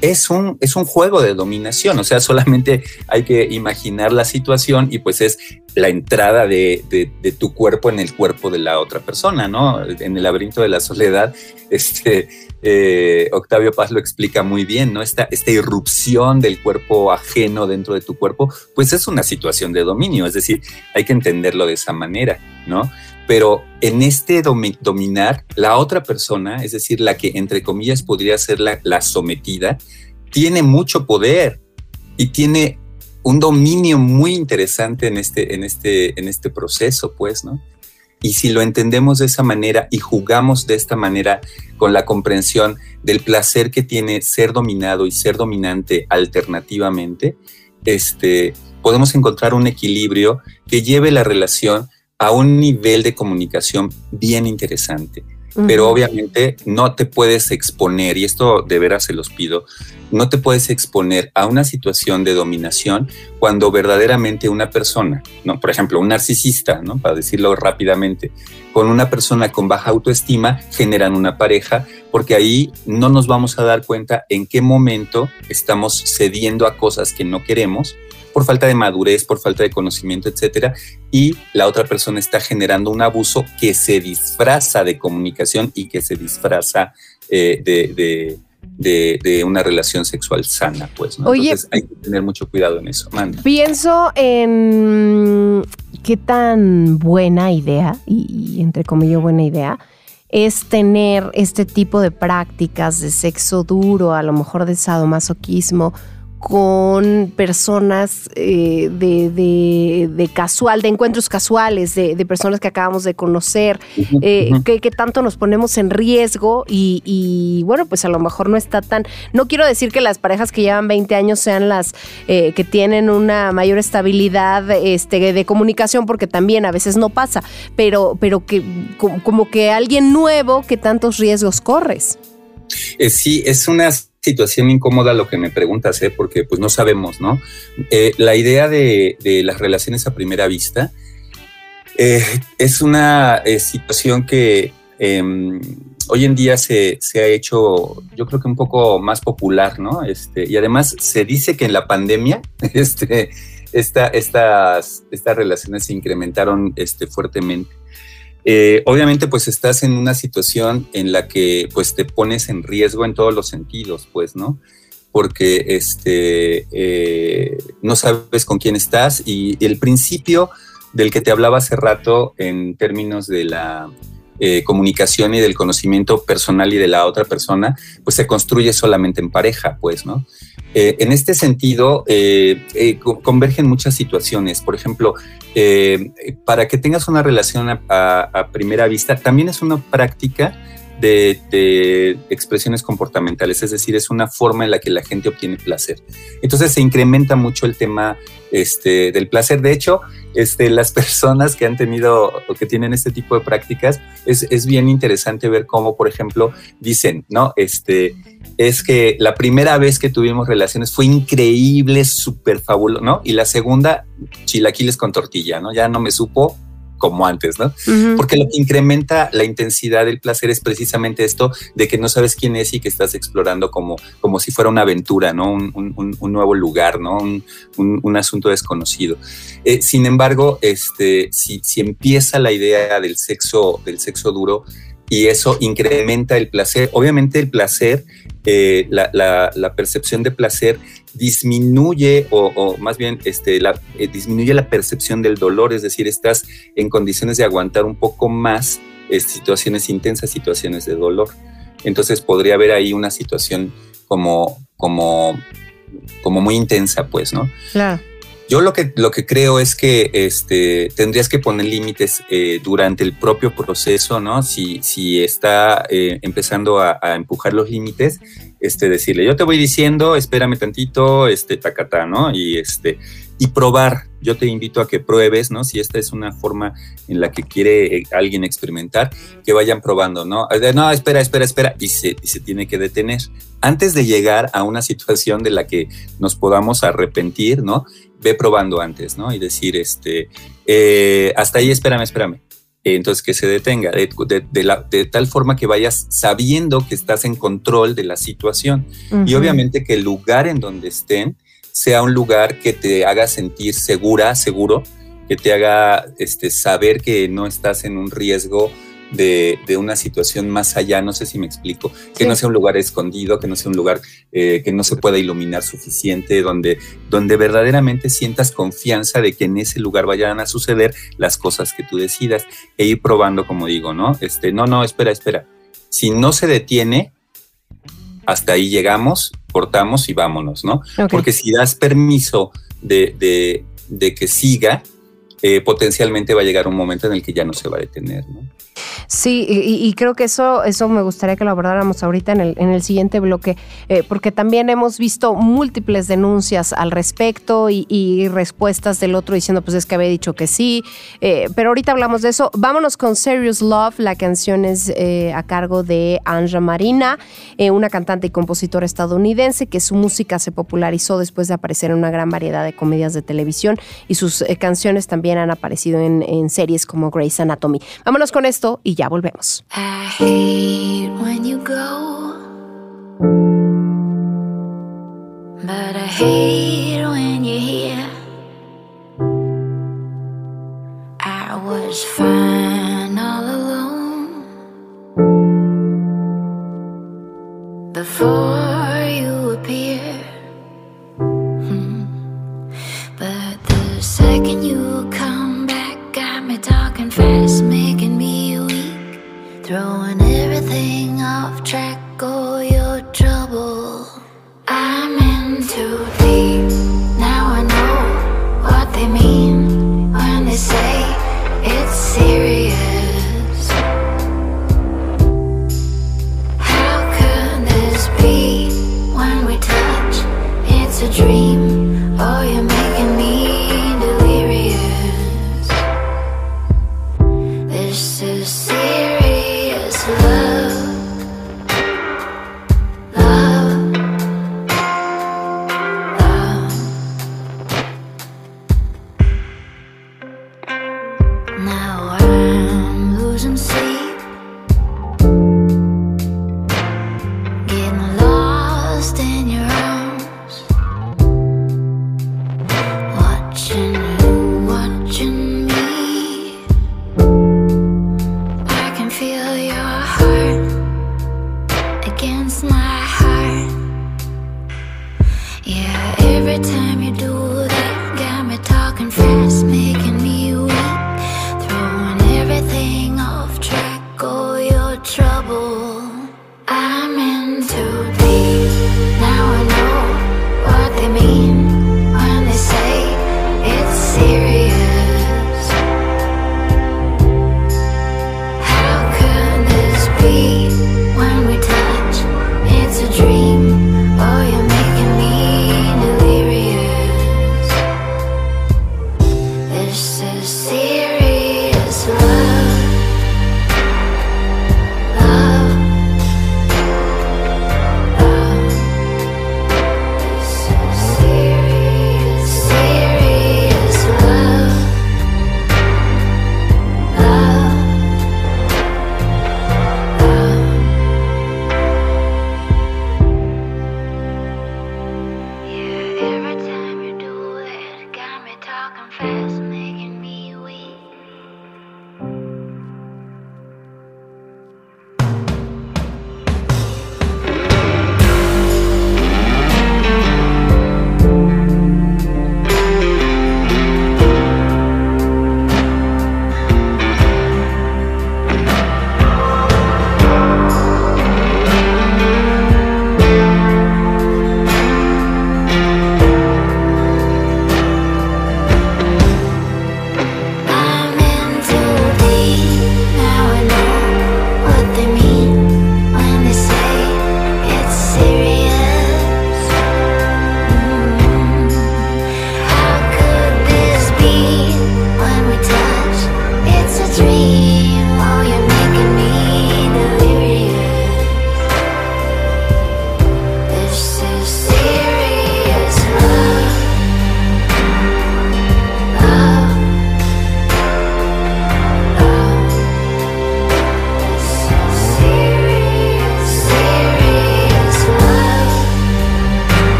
Es un, es un juego de dominación, o sea, solamente hay que imaginar la situación y pues es la entrada de, de- de tu cuerpo en el cuerpo de la otra persona, ¿no? En el laberinto de la soledad, este, eh, Octavio Paz lo explica muy bien, ¿no? Esta, esta irrupción del cuerpo ajeno dentro de tu cuerpo, pues es una situación de dominio, es decir, hay que entenderlo de esa manera, ¿no? Pero en este domi- dominar, la otra persona, es decir, la que entre comillas podría ser la, sometida, tiene mucho poder y tiene un dominio muy interesante en este, en este, en este proceso, pues, ¿no? Y si lo entendemos de esa manera y jugamos de esta manera con la comprensión del placer que tiene ser dominado y ser dominante alternativamente, este, podemos encontrar un equilibrio que lleve la relación a un nivel de comunicación bien interesante. Pero obviamente no te puedes exponer, y esto de veras se los pido, no te puedes exponer a una situación de dominación cuando verdaderamente una persona, ¿no? por ejemplo, un narcisista, ¿no? para decirlo rápidamente, con una persona con baja autoestima generan una pareja, porque ahí no nos vamos a dar cuenta en qué momento estamos cediendo a cosas que no queremos por falta de madurez, por falta de conocimiento, etcétera, y la otra persona está generando un abuso que se disfraza de comunicación y que se disfraza eh, de, de- de- de una relación sexual sana, pues. ¿no? Oye. Entonces hay que tener mucho cuidado en eso. Manda. Pienso en qué tan buena idea, y, y entre comillas buena idea, es tener este tipo de prácticas de sexo duro, a lo mejor de sadomasoquismo, con personas eh, de, de- de casual, de encuentros casuales, de, de personas que acabamos de conocer, eh, que, que tanto nos ponemos en riesgo y, y, bueno, pues a lo mejor no está tan... No quiero decir que las parejas que llevan 20 años sean las eh, que tienen una mayor estabilidad este, de comunicación, porque también a veces no pasa, pero, pero que como, como que alguien nuevo que tantos riesgos corres. Eh, sí, es una situación incómoda lo que me preguntas, ¿eh? porque pues no sabemos, ¿no? Eh, la idea de, las relaciones a primera vista eh, es una eh, situación que em, hoy en día se, se ha hecho, yo creo que un poco más popular, ¿no? Este, y además se dice que en la pandemia, este, esta, estas, estas relaciones se incrementaron este, fuertemente. Eh, obviamente, pues estás en una situación en la que pues te pones en riesgo en todos los sentidos, pues, ¿no? Porque este, eh, no sabes con quién estás y el principio del que te hablaba hace rato en términos de la eh, comunicación y del conocimiento personal y de la otra persona, pues se construye solamente en pareja, pues, ¿no? Eh, en este sentido, eh, eh, co- convergen muchas situaciones. Por ejemplo, eh, para que tengas una relación a primera vista, también es una práctica de, expresiones comportamentales, es decir, es una forma en la que la gente obtiene placer. Entonces se incrementa mucho el tema este, del placer. De hecho, este, las personas que han tenido o que tienen este tipo de prácticas, es, es bien interesante ver cómo, por ejemplo, dicen, ¿no? Este, es que la primera vez que tuvimos relaciones fue increíble, súper fabuloso, ¿no? Y la segunda, chilaquiles con tortilla, ¿no? Ya no me supo como antes, ¿no? Porque lo que incrementa la intensidad del placer es precisamente esto de que no sabes quién es y que estás explorando como, como si fuera una aventura, ¿no? Un, un- nuevo lugar, ¿no? Un, un- un asunto desconocido. Eh, sin embargo, este, si, si empieza la idea del sexo, del sexo duro y eso incrementa el placer, obviamente el placer, eh, la, la- percepción de placer disminuye o, más bien este, eh, disminuye la percepción del dolor, es decir, estás en condiciones de aguantar un poco más eh, situaciones intensas, situaciones de dolor. Entonces podría haber ahí una situación como, como, como muy intensa, pues, ¿no? Claro. Yo lo que, lo que creo es que este, tendrías que poner límites eh, durante el propio proceso, ¿no? Si, si está eh, empezando a, a empujar los límites, este, decirle, yo te voy diciendo, espérame tantito, este, tacatá, ¿no? Y este, y probar. Yo te invito a que pruebes, ¿no? Si esta es una forma en la que quiere eh, alguien experimentar, que vayan probando, ¿no? No, espera, espera, espera, y se, y se tiene que detener. Antes de llegar a una situación de la que nos podamos arrepentir, ¿no? Ve probando antes, ¿no? Y decir, este, eh, hasta ahí, espérame, espérame entonces que se detenga, de, tal forma que vayas sabiendo que estás en control de la situación. Y obviamente que el lugar en donde estén sea un lugar que te haga sentir segura, seguro, que te haga este, saber que no estás en un riesgo de, una situación más allá, no sé si me explico, que no sea un lugar escondido, que no sea un lugar eh, que no se pueda iluminar suficiente, donde, donde verdaderamente sientas confianza de que en ese lugar vayan a suceder las cosas que tú decidas e ir probando, como digo, ¿no? Este, no, no, espera, espera. Si no se detiene, hasta ahí llegamos, cortamos y vámonos, ¿no? Porque si das permiso de, de, de que siga, eh, potencialmente va a llegar un momento en el que ya no se va a detener. ¿no? Sí, y, creo que eso, eso me gustaría que lo abordáramos ahorita en el, en el siguiente bloque, eh, porque también hemos visto múltiples denuncias al respecto y, respuestas del otro diciendo, pues es que había dicho que sí, eh, pero ahorita hablamos de eso. Vámonos con Serious Love, la canción es a cargo de Anja Marina, una cantante y compositora estadounidense que su música se popularizó después de aparecer en una gran variedad de comedias de televisión y sus canciones también han aparecido en series como Grey's Anatomy. Vámonos con esto y ya volvemos. I hate when you go, but I hate when you're here. I was fine all alone before throwing everything off track.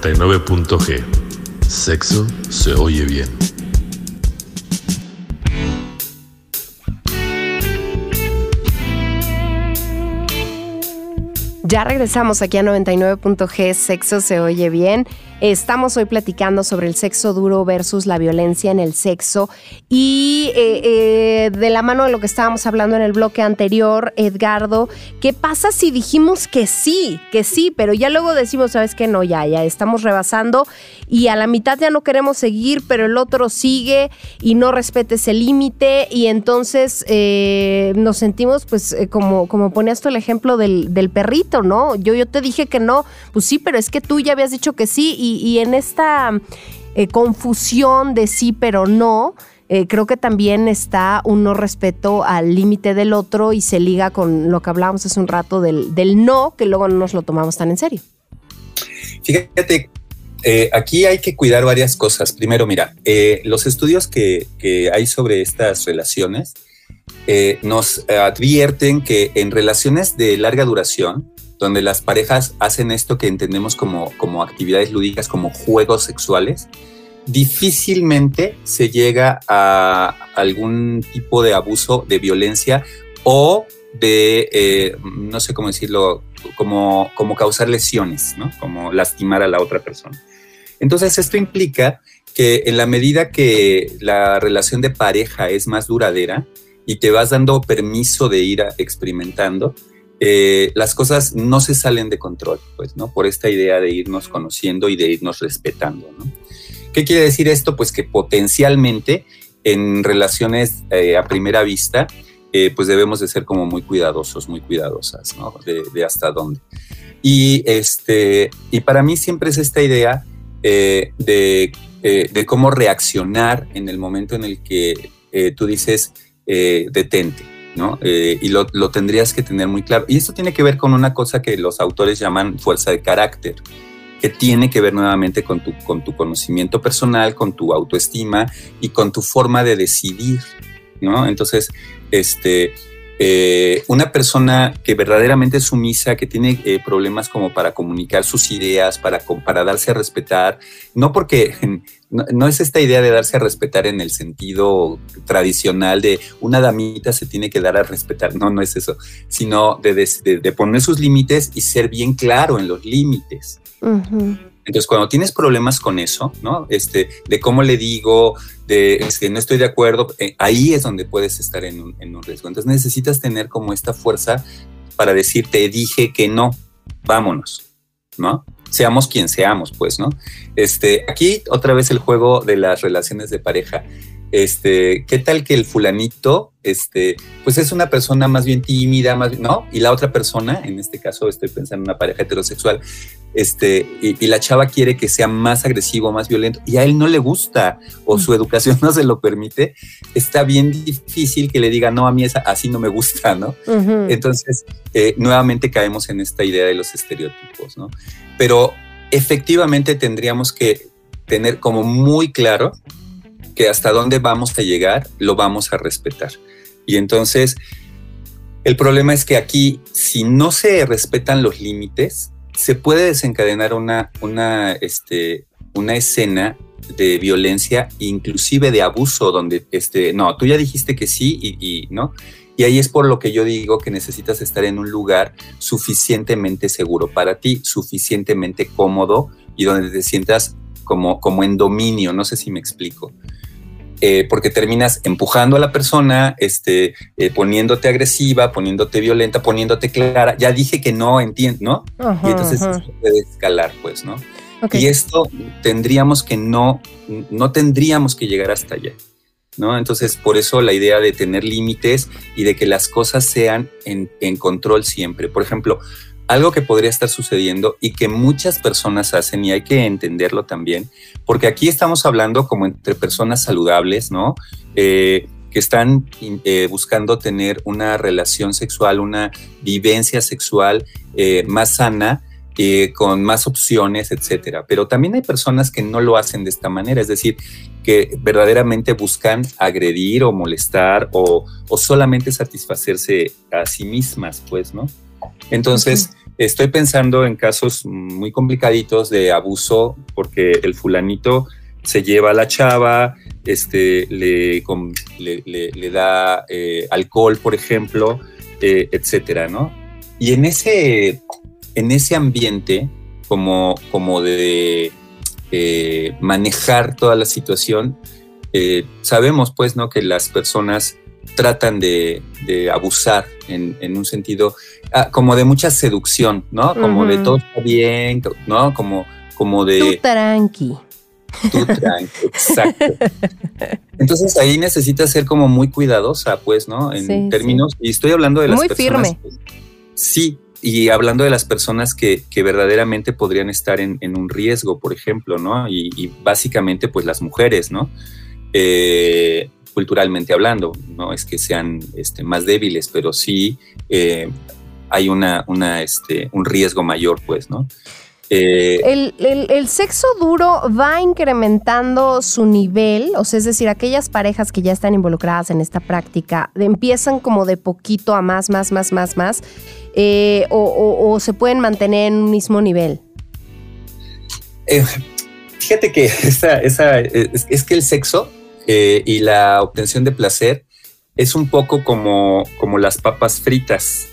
99.g. Sexo se oye bien. Ya regresamos aquí a 99.g, sexo se oye bien. Estamos hoy platicando sobre el sexo duro versus la violencia en el sexo y eh, eh, de la mano de lo que estábamos hablando en el bloque anterior, Edgardo, ¿qué pasa si dijimos que sí, que sí, pero ya luego decimos, sabes que no, ya, ya estamos rebasando y a la mitad ya no queremos seguir, pero el otro sigue y no respete ese límite y entonces eh, nos sentimos pues como, como ponías tú el ejemplo del, del perrito, ¿no? Yo, yo te dije que no, pues sí, pero es que tú ya habías dicho que sí y en esta confusión de sí pero no, eh, creo que también está un no respeto al límite del otro y se liga con lo que hablábamos hace un rato del, no, que luego no nos lo tomamos tan en serio. Fíjate, eh, aquí hay que cuidar varias cosas. Primero, mira, los estudios que, que, hay sobre estas relaciones nos advierten que en relaciones de larga duración, donde las parejas hacen esto que entendemos como, como actividades lúdicas, como juegos sexuales, difícilmente se llega a algún tipo de abuso, de violencia o de, eh, no sé cómo decirlo, como, como causar lesiones, ¿no? Como lastimar a la otra persona. Entonces, esto implica que en la medida que la relación de pareja es más duradera y te vas dando permiso de ir experimentando, eh, las cosas no se salen de control, pues, ¿no? Por esta idea de irnos conociendo y de irnos respetando, ¿no? ¿Qué quiere decir esto? Pues que potencialmente en relaciones eh, a primera vista, eh, pues debemos de ser como muy cuidadosos, muy cuidadosas, ¿no? De, hasta dónde. Y, este, y para mí siempre es esta idea de, de, cómo reaccionar en el momento en el que tú dices, detente, ¿no? Eh, y lo, tendrías que tener muy claro. Y esto tiene que ver con una cosa que los autores llaman fuerza de carácter, que tiene que ver nuevamente con tu, con tu conocimiento personal, con tu autoestima y con tu forma de decidir, ¿no? Entonces, este, eh, una persona que verdaderamente es sumisa, que tiene eh, problemas como para comunicar sus ideas, para, para darse a respetar, no porque no, es esta idea de darse a respetar en el sentido tradicional de una damita se tiene que dar a respetar, no, no es eso, sino de, poner sus límites y ser bien claro en los límites. Entonces, cuando tienes problemas con eso, ¿no? Este, de cómo le digo, de este, no estoy de acuerdo, eh, ahí es donde puedes estar en un, en un, riesgo. Entonces, necesitas tener como esta fuerza para decir, te dije que no, vámonos, ¿no? Seamos quien seamos, pues, ¿no? Este, aquí otra vez el juego de las relaciones de pareja este, ¿qué tal que el fulanito, este, pues es una persona más bien tímida, más, ¿no? Y la otra persona, en este caso estoy pensando en una pareja heterosexual, este, y, la chava quiere que sea más agresivo, más violento, y a él no le gusta, o su educación no se lo permite, está bien difícil que le diga, no, a mí esa, así no me gusta, ¿no? Entonces, eh, nuevamente caemos en esta idea de los estereotipos, ¿no? Pero efectivamente tendríamos que tener como muy claro que hasta dónde vamos a llegar lo vamos a respetar. Y entonces, el problema es que aquí, si no se respetan los límites, se puede desencadenar una, una, este, una escena de violencia, inclusive de abuso, donde, este, no, tú ya dijiste que sí y, y no. Y ahí es por lo que yo digo que necesitas estar en un lugar suficientemente seguro para ti, suficientemente cómodo y donde te sientas como, como en dominio. No sé si me explico. Eh, porque terminas empujando a la persona, este, eh, poniéndote agresiva, poniéndote violenta, poniéndote clara. Ya dije que no entiendo, ¿no? y entonces puede escalar, pues, ¿no? Y esto tendríamos que no, no tendríamos que llegar hasta allá. ¿No? Entonces, por eso la idea de tener límites y de que las cosas sean en, en control siempre. Por ejemplo, algo que podría estar sucediendo y que muchas personas hacen y hay que entenderlo también, porque aquí estamos hablando como entre personas saludables, ¿no? Eh, que están eh, buscando tener una relación sexual, una vivencia sexual eh, más sana, con más opciones, etcétera. Pero también hay personas que no lo hacen de esta manera, es decir, que verdaderamente buscan agredir o molestar o, solamente satisfacerse a sí mismas, pues, ¿no? Entonces, Estoy pensando en casos muy complicaditos de abuso porque el fulanito se lleva a la chava, este, le, le, da eh, alcohol, por ejemplo, eh, etcétera, ¿no? Y en ese, en ese ambiente, como, como de eh, manejar toda la situación, sabemos pues, ¿no? Que las personas tratan de, abusar en, un sentido como de mucha seducción, ¿no? Como de todo está bien, ¿no? Como, como de... Tú tranqui. Tú tranqui, exacto. Entonces ahí necesitas ser como muy cuidadosa, pues, ¿no? En términos, y estoy hablando de las muy personas... Firme. sí, y hablando de las personas que, verdaderamente podrían estar en, un riesgo, por ejemplo, ¿no? Y, básicamente, pues las mujeres, ¿no? Eh, culturalmente hablando, no es que sean este, más débiles, pero sí eh, hay una, una, este, un riesgo mayor, pues, ¿no? Eh, el, sexo duro va incrementando su nivel, o sea, es decir, aquellas parejas que ya están involucradas en esta práctica empiezan como de poquito a más, más, más, más, más, eh, o, se pueden mantener en un mismo nivel. fíjate que esa, esa, es, que el sexo eh, y la obtención de placer es un poco como, como las papas fritas,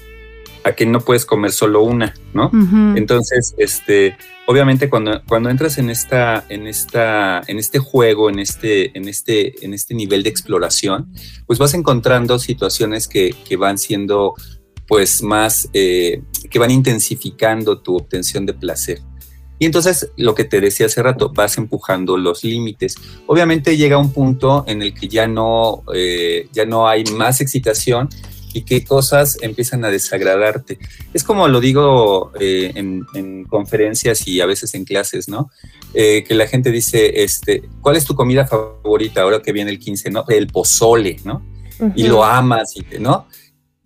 a que no puedes comer solo una, ¿no? Entonces, este, obviamente cuando, cuando entras en esta, en esta, en este juego, en este, en este, en este nivel de exploración, pues vas encontrando situaciones que, van siendo pues más, eh, que van intensificando tu obtención de placer. Y entonces, lo que te decía hace rato, vas empujando los límites. Obviamente llega un punto en el que ya no, eh, ya no hay más excitación y que cosas empiezan a desagradarte. Es como lo digo eh, en, conferencias y a veces en clases, ¿no? Eh, que la gente dice, este, ¿cuál es tu comida favorita ahora que viene el 15? ¿no? El pozole, ¿no? Y lo amas, ¿no?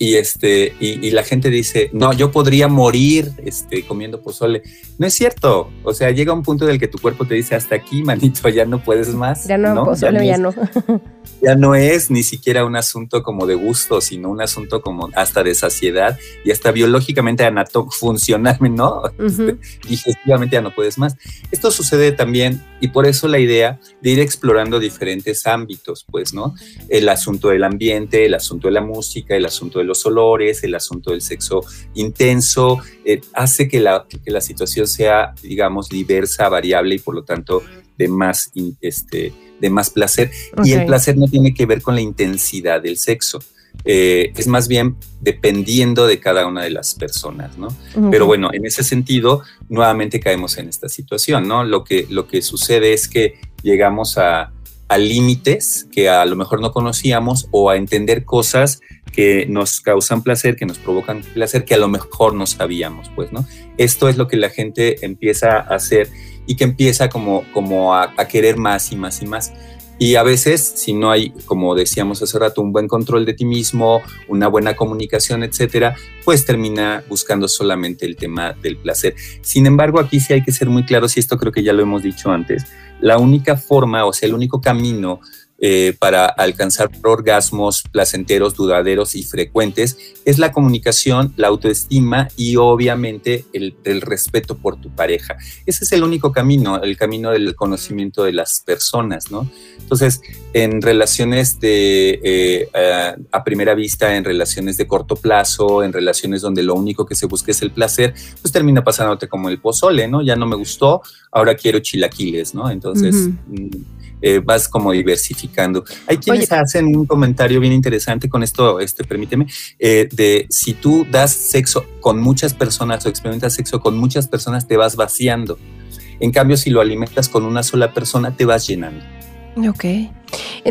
Y este y, la gente dice no yo podría morir este comiendo pozole no es cierto. O sea llega un punto en el que tu cuerpo te dice hasta aquí manito ya no puedes más ya no, pozole ya no, ya no. es ni siquiera un asunto como de gusto sino un asunto como hasta de saciedad y hasta biológicamente funcionalmente no este, digestivamente ya no puedes más. Esto sucede también y por eso la idea de ir explorando diferentes ámbitos pues no el asunto del ambiente el asunto de la música el asunto de los olores, el asunto del sexo intenso, eh, hace que la, que la situación sea, digamos, diversa, variable y por lo tanto de más, este, de más placer. Y el placer no tiene que ver con la intensidad del sexo. Eh, es más bien dependiendo de cada una de las personas, ¿no? Pero bueno, en ese sentido, nuevamente caemos en esta situación, ¿no? Lo que, lo que sucede es que llegamos a, a límites que a lo mejor no conocíamos o a entender cosas que nos causan placer, que nos provocan placer, que a lo mejor no sabíamos, pues, ¿no? Esto es lo que la gente empieza a hacer y que empieza como, como a, querer más y más y más. Y a veces, si no hay, como decíamos hace rato, un buen control de ti mismo, una buena comunicación, etcétera, pues termina buscando solamente el tema del placer. Sin embargo, aquí sí hay que ser muy claros, y esto creo que ya lo hemos dicho antes, la única forma, o sea, el único camino eh, para alcanzar orgasmos placenteros, dudaderos y frecuentes es la comunicación, la autoestima y obviamente el, respeto por tu pareja. Ese es el único camino, el camino del conocimiento de las personas, ¿no? Entonces, en relaciones de eh, a primera vista, en relaciones de corto plazo, en relaciones donde lo único que se busca es el placer, pues termina pasándote como el pozole, ¿no? Ya no me gustó, ahora quiero chilaquiles, ¿no? Entonces... Eh, vas como diversificando. Hay quienes hacen un comentario bien interesante con esto, este, permíteme, eh, de si tú das sexo con muchas personas o experimentas sexo con muchas personas, te vas vaciando. En cambio, si lo alimentas con una sola persona, te vas llenando. Ok.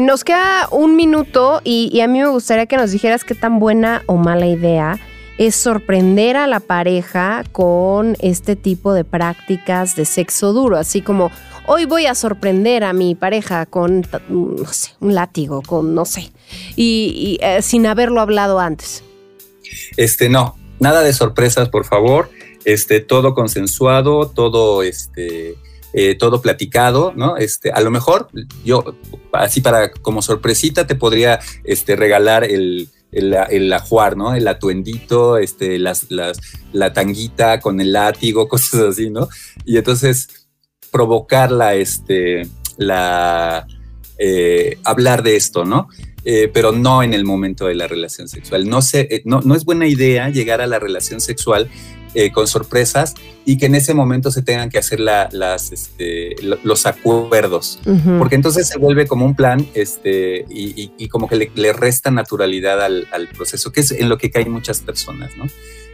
Nos queda un minuto y, y a mí me gustaría que nos dijeras qué tan buena o mala idea es sorprender a la pareja con este tipo de prácticas de sexo duro, así como hoy voy a sorprender a mi pareja con, no sé, un látigo, con, no sé, y, eh, sin haberlo hablado antes. Este, no, nada de sorpresas, por favor. Este, todo consensuado, todo, este, eh, todo platicado, ¿no? Este, a lo mejor yo, así para como sorpresita, te podría este, regalar el, el, el ajuar, ¿no? El atuendito, este, las, las, la tanguita con el látigo, cosas así, ¿no? Y entonces provocarla, este, la, eh, hablar de esto, ¿no? Eh, pero no en el momento de la relación sexual. No, se, eh, no, no es buena idea llegar a la relación sexual con sorpresas y que en ese momento se tengan que hacer las, este, los acuerdos, porque entonces se vuelve como un plan este, y, como que le, resta naturalidad al, al, proceso, que es en lo que caen muchas personas, ¿no?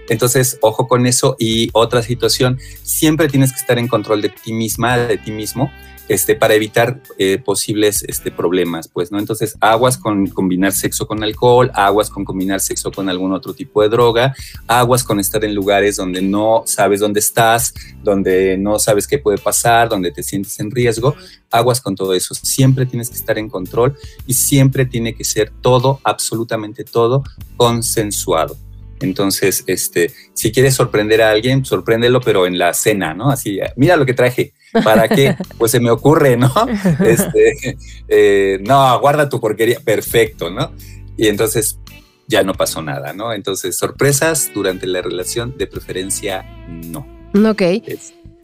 Entonces, ojo con eso. Y otra situación, siempre tienes que estar en control de ti misma, de ti mismo, este, para evitar eh, posibles este, problemas, pues, ¿no? Entonces, aguas con combinar sexo con alcohol, aguas con combinar sexo con algún otro tipo de droga, aguas con estar en lugares donde no sabes dónde estás, donde no sabes qué puede pasar, donde te sientes en riesgo, aguas con todo eso. Siempre tienes que estar en control y siempre tiene que ser todo, absolutamente todo, consensuado. Entonces, este, si quieres sorprender a alguien, sorpréndelo, pero en la cena, ¿no? Así, mira lo que traje. ¿Para qué? Pues se me ocurre, ¿no? Este, eh, no, guarda tu porquería. Perfecto, ¿no? Y entonces ya no pasó nada, ¿no? Entonces, sorpresas durante la relación, de preferencia, no. Ok.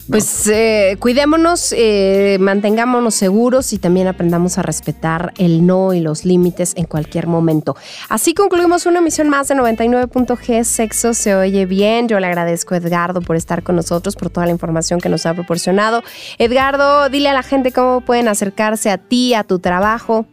Pues eh, cuidémonos, eh, mantengámonos seguros y también aprendamos a respetar el no y los límites en cualquier momento. Así concluimos una emisión más de 99.g Sexo se oye bien. Yo le agradezco a Edgardo por estar con nosotros, por toda la información que nos ha proporcionado. Edgardo, dile a la gente cómo pueden acercarse a ti, a tu trabajo.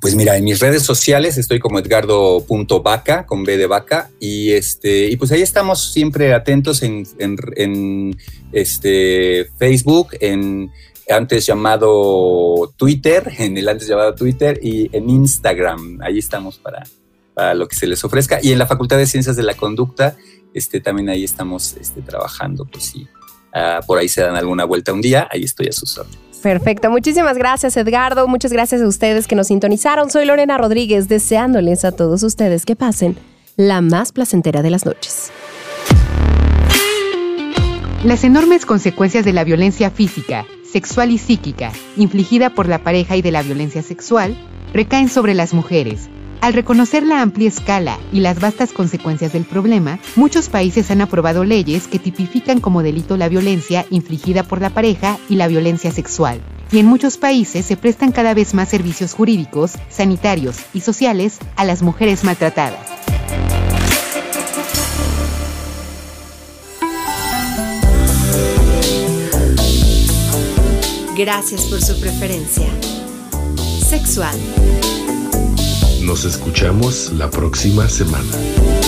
Pues mira, en mis redes sociales estoy como edgardo.vaca, con B de vaca, y, este, y pues ahí estamos siempre atentos en, en, este, Facebook, en antes llamado Twitter, en el antes llamado Twitter, y en Instagram. Ahí estamos para, lo que se les ofrezca. Y en la Facultad de Ciencias de la Conducta, este, también ahí estamos este, trabajando, pues si ah, por ahí se dan alguna vuelta un día, ahí estoy a sus órdenes. Perfecto. Muchísimas gracias, Edgardo. Muchas gracias a ustedes que nos sintonizaron. Soy Lorena Rodríguez, deseándoles a todos ustedes que pasen la más placentera de las noches. Las enormes consecuencias de la violencia física, sexual y psíquica infligida por la pareja y de la violencia sexual recaen sobre las mujeres, al reconocer la amplia escala y las vastas consecuencias del problema, muchos países han aprobado leyes que tipifican como delito la violencia infligida por la pareja y la violencia sexual. Y en muchos países se prestan cada vez más servicios jurídicos, sanitarios y sociales a las mujeres maltratadas. Gracias por su preferencia. Sexual. Nos escuchamos la próxima semana.